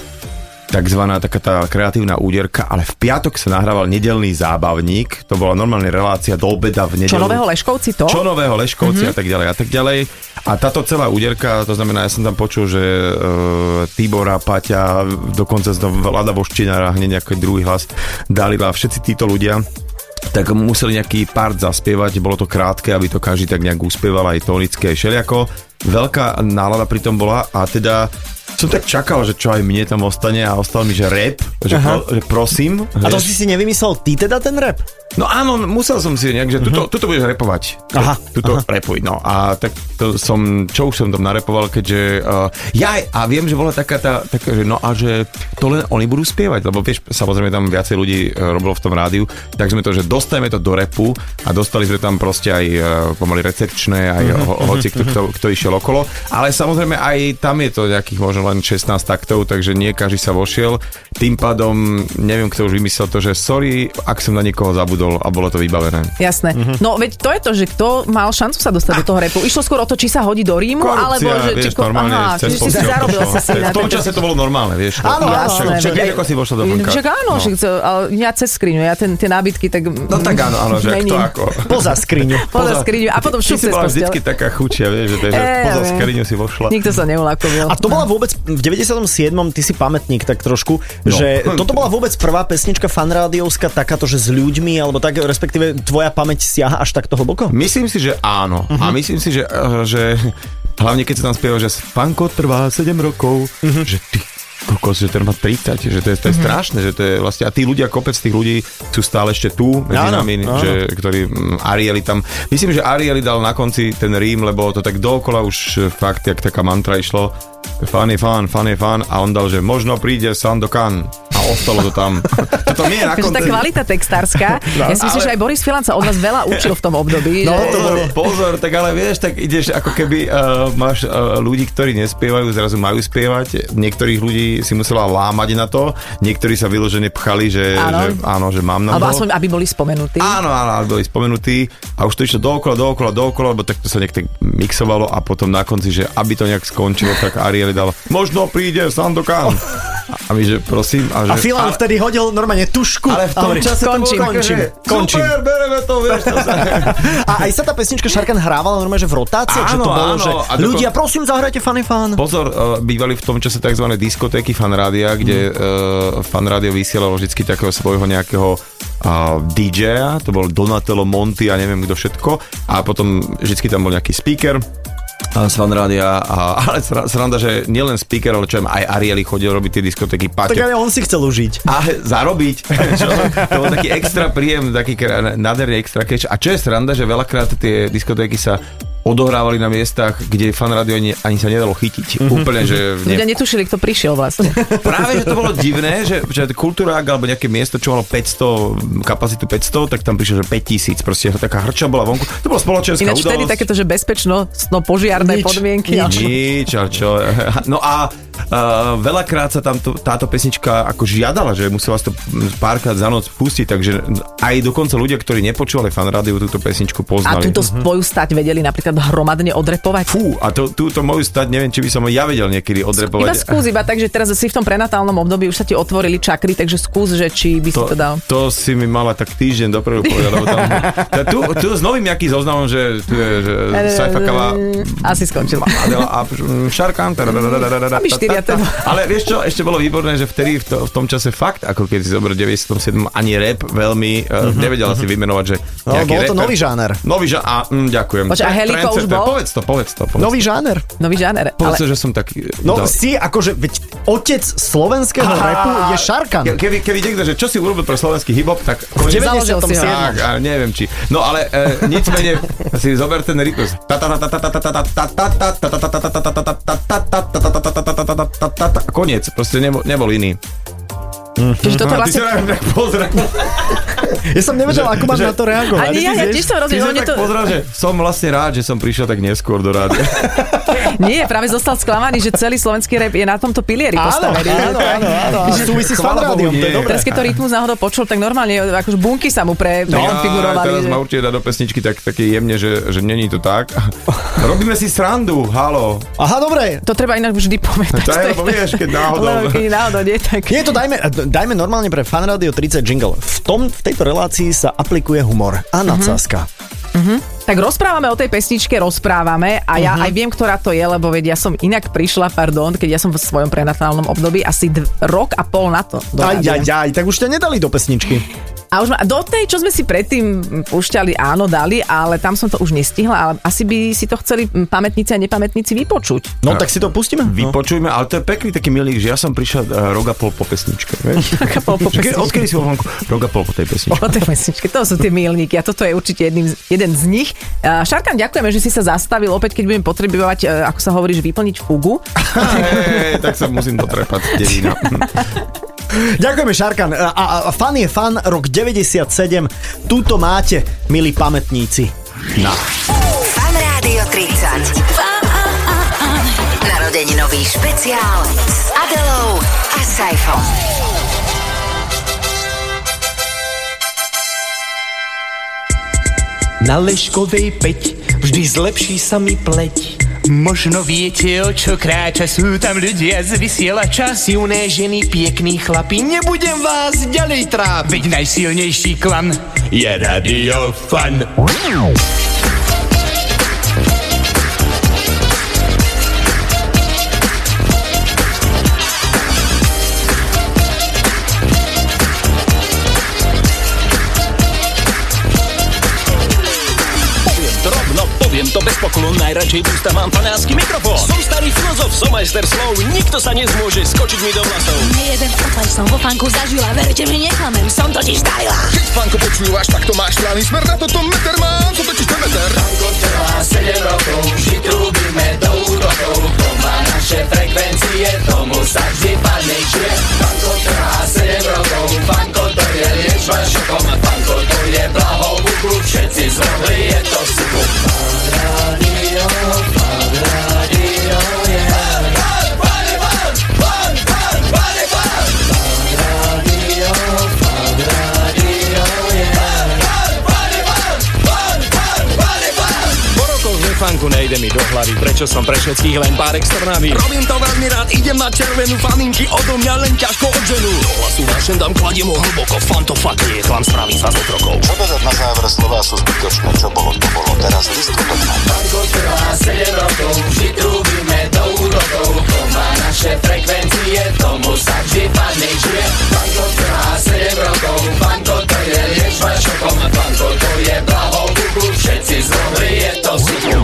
takzvaná taká tá kreatívna úderka, ale v piatok sa nahrával nedelný zábavník, to bola normálne relácia do obeda v nedelu. Čo nového Leškovci to? Čo nového Leškovci mm-hmm. a tak ďalej a tak ďalej. A táto celá úderka, to znamená, ja som tam počul, že uh, Tibora, Paťa, dokonca z Vlada Voščinara, hneď nejaký druhý hlas, Dalila, všetci títo ľudia tak museli nejaký part zaspievať, bolo to krátke, aby to každý tak nejak uspieval aj tonické, aj všelijako. Veľká nálada pri tom bola a teda som tak čakal, že čo aj mne tam ostane a ostal mi, že rap, že, pro, že prosím. A to vieš. si si nevymyslel ty teda ten rap? No áno, musel som si nejak, že tuto, tuto budeš repovať. Mhm. Aha, Tuto aha. repuj, no. A tak to som, čo už som tam narepoval, keďže uh, ja a viem, že bola taká tá, taká, že no a že to len oni budú spievať, lebo vieš, samozrejme tam viacej ľudí uh, robilo v tom rádiu, tak sme to, že dostajeme to do repu a dostali sme tam proste aj uh, pomaly recepčné, aj Mhm, ho, hoci kto, kto, kto išiel okolo, ale samozrejme aj tam je to nejakých možno len 16 taktov, takže nie každý sa vošiel. Tým pádom neviem, kto už vymyslel to, že sorry, ak som na niekoho zabudol a bolo to vybavené. Jasné. Mhm. No veď to je to, že kto mal šancu sa dostať do toho repu. Išlo skôr o to, či sa hodí do Rímu, Korupcia, alebo že... vieš, či, ko- normálne aha, cez si zarobil si si V tom čase to bolo normálne, vieš. Áno, jasné, Však vieš, ako si vošla do vlnka. Však áno, No. však, ale ja cez skriňu, ja ten, tie nábytky tak... No tak áno, áno, že kto ako. Poza skriňu. Poza skriňu a potom Ty šup si cez bola postel. vždycky taká chučia, vieš, že, to je, že poza skriňu si vošla. Nikto sa neulakovil. A to bola vôbec v 97. ty si pamätník tak trošku, No. že toto bola vôbec prvá pesnička fanrádiovská takáto, že s ľuďmi, alebo tak, respektíve tvoja pamäť siaha až takto hlboko? Myslím si, že áno. Mhm. A myslím si, že, eh, že hlavne keď sa tam spieva, že Fanko trvá 7 rokov, Mhm. že ty kokos, že ten má 30, že to je, to je strašné, že to je vlastne, a tí ľudia, kopec tých ľudí sú stále ešte tu medzi Áno, nami, áno. že, ktorí, mm, Arieli tam, myslím, že Arieli dal na konci ten rím, lebo to tak dookola už eh, fakt, jak taká mantra išlo, fan je fan, fan je fan a on dal, že možno príde Sandokan ostalo to tam. Toto nie je na Takže tá konci. kvalita textárska, No, ja si myslím, ale- že aj Boris Filan sa od vás veľa učil v tom období. No, že... pozor, pozor, tak ale vieš, tak ideš ako keby uh, máš uh, ľudí, ktorí nespievajú, zrazu majú spievať. Niektorých ľudí si musela lámať na to, niektorí sa vyložene pchali, že Áno. že, áno, že mám na Alebo to. aspoň, aby boli spomenutí. Áno, áno, ale boli spomenutí a už to išlo dookola, dookola, dookola, lebo takto sa tak mixovalo a potom na konci, že aby to nejak skončilo, tak Ariel dal, možno príde Sandokan. A my, že prosím. A, že, A Filan vtedy hodil normálne tušku. ale v tom hovorí, čase končím, to končím, končím. super, bereme to, vieš, to sa... A aj sa tá pesnička Šarkan hrávala normálne, že v rotáciách, že to Áno, bolo, áno. že A dokon- ľudia, prosím, zahrajte Funny Fan. Pozor, uh, bývali v tom čase tzv. diskotéky fanrádia, kde uh, fanrádio vysielalo vždy takého svojho nejakého uh, DJ-a, to bol Donatello Monty a neviem kto všetko, a potom vždy tam bol nejaký speaker, a z fanrádia, a, ale sra- sranda, že nielen speaker, ale čo aj Arieli chodil robiť tie diskotéky, Tak Paťo. aj on si chcel užiť. A zarobiť. Čo? To bol taký extra príjem, taký nádherný extra cash. A čo je sranda, že veľakrát tie diskotéky sa odohrávali na miestach, kde fan rádio ani, ani sa nedalo chytiť. Úplne, že... v ne- Ľudia netušili, kto prišiel vlastne. Práve, že to bolo divné, že, že kultúrák alebo nejaké miesto, čo malo 500, kapacitu 500, tak tam prišlo, že 5000, proste taká hrča bola vonku. To bola spoločenská Ináč vtedy udalosť. takéto, že bezpečnostno požiarné Nič, podmienky. nič. Nič, a čo. No a uh, veľakrát sa tam to, táto pesnička ako žiadala, že musela to párkrát za noc pustiť, takže aj dokonca ľudia, ktorí nepočúvali fan rádiu, túto pesničku A poznali. túto svoju stať vedeli napríklad hromadne odrepovať. Fú, a to, túto moju stať, neviem, či by som ja vedel niekedy odrepovať. Iba skús, iba tak, že teraz si v tom prenatálnom období už sa ti otvorili čakry, takže skús, že či by si to, to dal. to si mi mala tak týždeň dopredu povedať, lebo tam, tu, tu s novým nejakým zoznamom, že že Saifa Kava, Asi skončil. Adela a Aby štyria ta, ta. Ale vieš čo, ešte bolo výborné, že vtedy v, to, v tom čase fakt, ako keď si zober 97, ani rap veľmi uh, nevedela si vymenovať, že No, bol to rapper- nový žáner. Nový žáner, a mm, ďakujem. Počkaj, a Heliko už bol? Povedz to, povedz to. Povedz Nový to. žáner. Nový žáner. Povedz Ale to, že som taký... No dal. si akože, veď otec slovenského rapu je Šarkan. Ke- Keby, keby niekto, že čo si urobil pre slovenský hip-hop, tak... V 97. Tak, a neviem či. No ale e, nic menej si zober ten rytmus. Koniec, proste nebol, nebol iný. Čiže toto Ty vlastne... sa na mňa tak pozrel. Ja som nevedel, ako mám na to reagovať. Ani ja, ja tiež som Ty rozumiem, sa mne tak to... pozrel, že som vlastne rád, že som prišiel tak neskôr do rádia. Nie, práve zostal sklamaný, že celý slovenský rap je na tomto pilieri Áno, postavený. áno, áno, áno. Že- súvisí s Bohu, to je dobré. Teraz keď to rytmus náhodou počul, tak normálne akože bunky sa mu pre, No, prekonfigurovali. teraz že- ma určite dá do pesničky tak, také jemne, že, že není to tak. Robíme si srandu, halo. Aha, dobre. To treba inak vždy povedať. To je, vieš, keď náhodou... Lebo keď náhodou nie, tak... Nie, to dajme, dajme normálne pre Fan Radio 30 jingle. V, tom, v tejto relácii sa aplikuje humor a nadsázka. Mhm. Tak rozprávame o tej pesničke, rozprávame a ja Mhm. aj viem, ktorá to je, lebo veď ja som inak prišla, pardon, keď ja som v svojom prenatálnom období asi dv- rok a pol na to. Aj, aj, aj, tak už ťa nedali do pesničky. A už ma, do tej, čo sme si predtým púšťali, áno, dali, ale tam som to už nestihla, ale asi by si to chceli pamätníci a nepamätníci vypočuť. No tak si to pustíme. Vypočujme, ale to je pekný taký milík, že ja som prišiel uh, rok a pol po pesničke. Vieš? Rok a pol po pesničke. Odkedy si vonku? Rok a pol po tej pesničke. O tej pesničke, to sú tie milníky a toto je určite jedným, jeden z nich. A, Šarkan, ďakujeme, že si sa zastavil. Opäť, keď budem potrebovať, e, ako sa hovorí, že vyplniť fugu. Hej, tak sa musím dotrepať devina. Ďakujeme, Šarkan. A, a, a fan je fan, rok 97. Tuto máte, milí pamätníci. Na. Fan Rádio 30. Narodeninový špeciál s Adelou a Saifom. Na Leškovej peť vždy zlepší sa mi pleť. Možno viete, o čo kráča, sú tam ľudia z vysielača. Silné ženy, piekní chlapi, nebudem vás ďalej trápiť. Veď najsilnejší klan je Radio Fan. Poklonu, najradšej v ústa mám panácky mikrofón. Som starý filozof, som majster slov, nikto sa nezmôže skočiť mi do vlasov. Nie jeden otlaj som vo fanku zažila, verte mi, neklamem, som totiž darila. Keď fanko počúvaš, tak to máš plány smer na toto meter mám, to totiž ten meter. Tango trvá 7 rokov, vždy trúbime do úrokov. To má naše frekvencie, tomu sa vždy padnejšie. Fanko trvá 7 rokov, fanko to je liečba šokom. Fanko to je blaho v uchu, všetci zmohli, je to rádio, fanku nejde mi do hlavy, prečo som pre všetkých len pár externáví. Robím to veľmi rád, idem na červenú faninky, odo mňa len ťažko odženú. Do hlasu vášen dám, kladiem ho hlboko, fan to fakt nie je chlam spraví sa z otrokov. Povedať na záver slova sú zbytočné, čo bolo, to bolo, teraz list. Tango trvá 7 rokov, vždy trúbime úrokov. To má naše frekvencie, tomu sa vždy padnejšie. Tango trvá 7 rokov, fanko to je liečba šokom. Fanko to je blaho v uchu, všetci zmohli, je to suchu.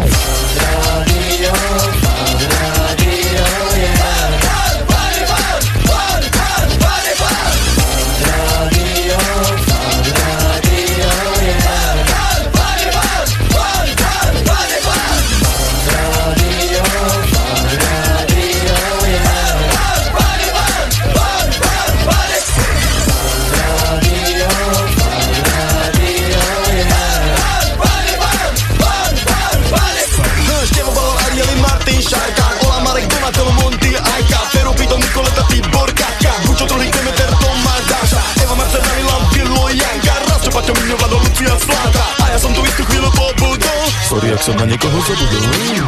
Som na niekoho zabudol.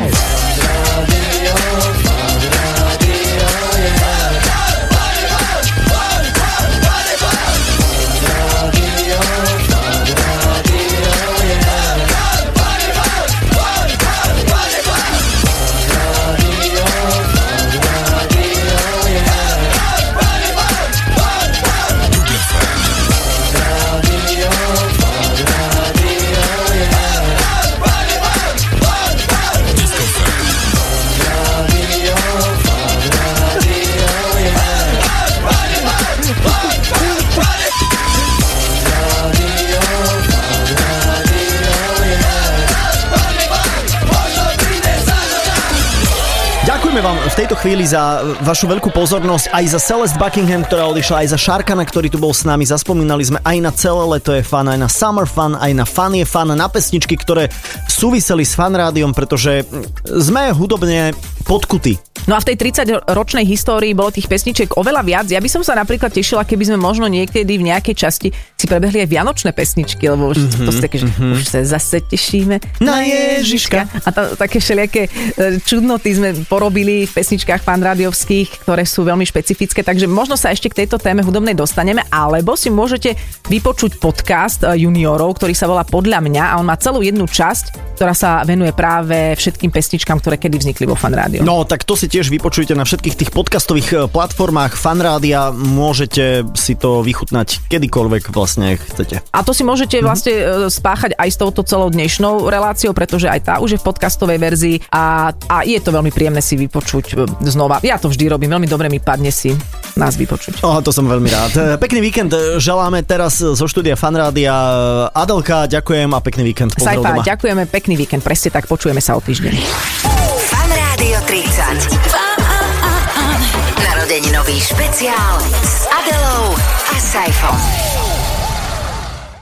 Ďakujeme vám v tejto chvíli za vašu veľkú pozornosť, aj za Celeste Buckingham, ktorá odišla, aj za Šarkana, ktorý tu bol s nami. Zaspomínali sme aj na celé leto je fan, aj na Summer Fun, aj na Fun je fan, na pesničky, ktoré súviseli s fan rádiom, pretože sme hudobne podkuty. No a v tej 30-ročnej histórii bolo tých pesničiek oveľa viac. Ja by som sa napríklad tešila, keby sme možno niekedy v nejakej časti si prebehli aj vianočné pesničky, lebo už mm-hmm, to sú také, že mm-hmm. už sa zase tešíme na Ježiška. A ta, také všelijaké e, čudnoty sme porobili v pesničkách fanrádiovských, ktoré sú veľmi špecifické, takže možno sa ešte k tejto téme hudobnej dostaneme, alebo si môžete vypočuť podcast e, juniorov, ktorý sa volá Podľa mňa a on má celú jednu časť, ktorá sa venuje práve všetkým pesničkám, ktoré kedy vznikli vo fanrádiu. No, tak to si tiež vypočujte na všetkých tých podcastových e, platformách Fanrádia. Môžete si to vychutnať kedykoľvek vlastne chcete. A to si môžete Mhm. vlastne e, spáchať aj s touto celou dnešnou reláciou, pretože aj tá už je v podcastovej verzii a, a je to veľmi príjemné si vypočuť e, znova. Ja to vždy robím, veľmi dobre mi padne si nás vypočuť. Oh, to som veľmi rád. E, Pekný víkend e, želáme teraz zo štúdia Fanrádia. Adelka, ďakujem a pekný víkend. Doma. ďakujeme, pekný víkend, presne tak, počujeme sa o týždeň. Fan Rádio 30. Narodeninový špeciál s Adelou a Saifom.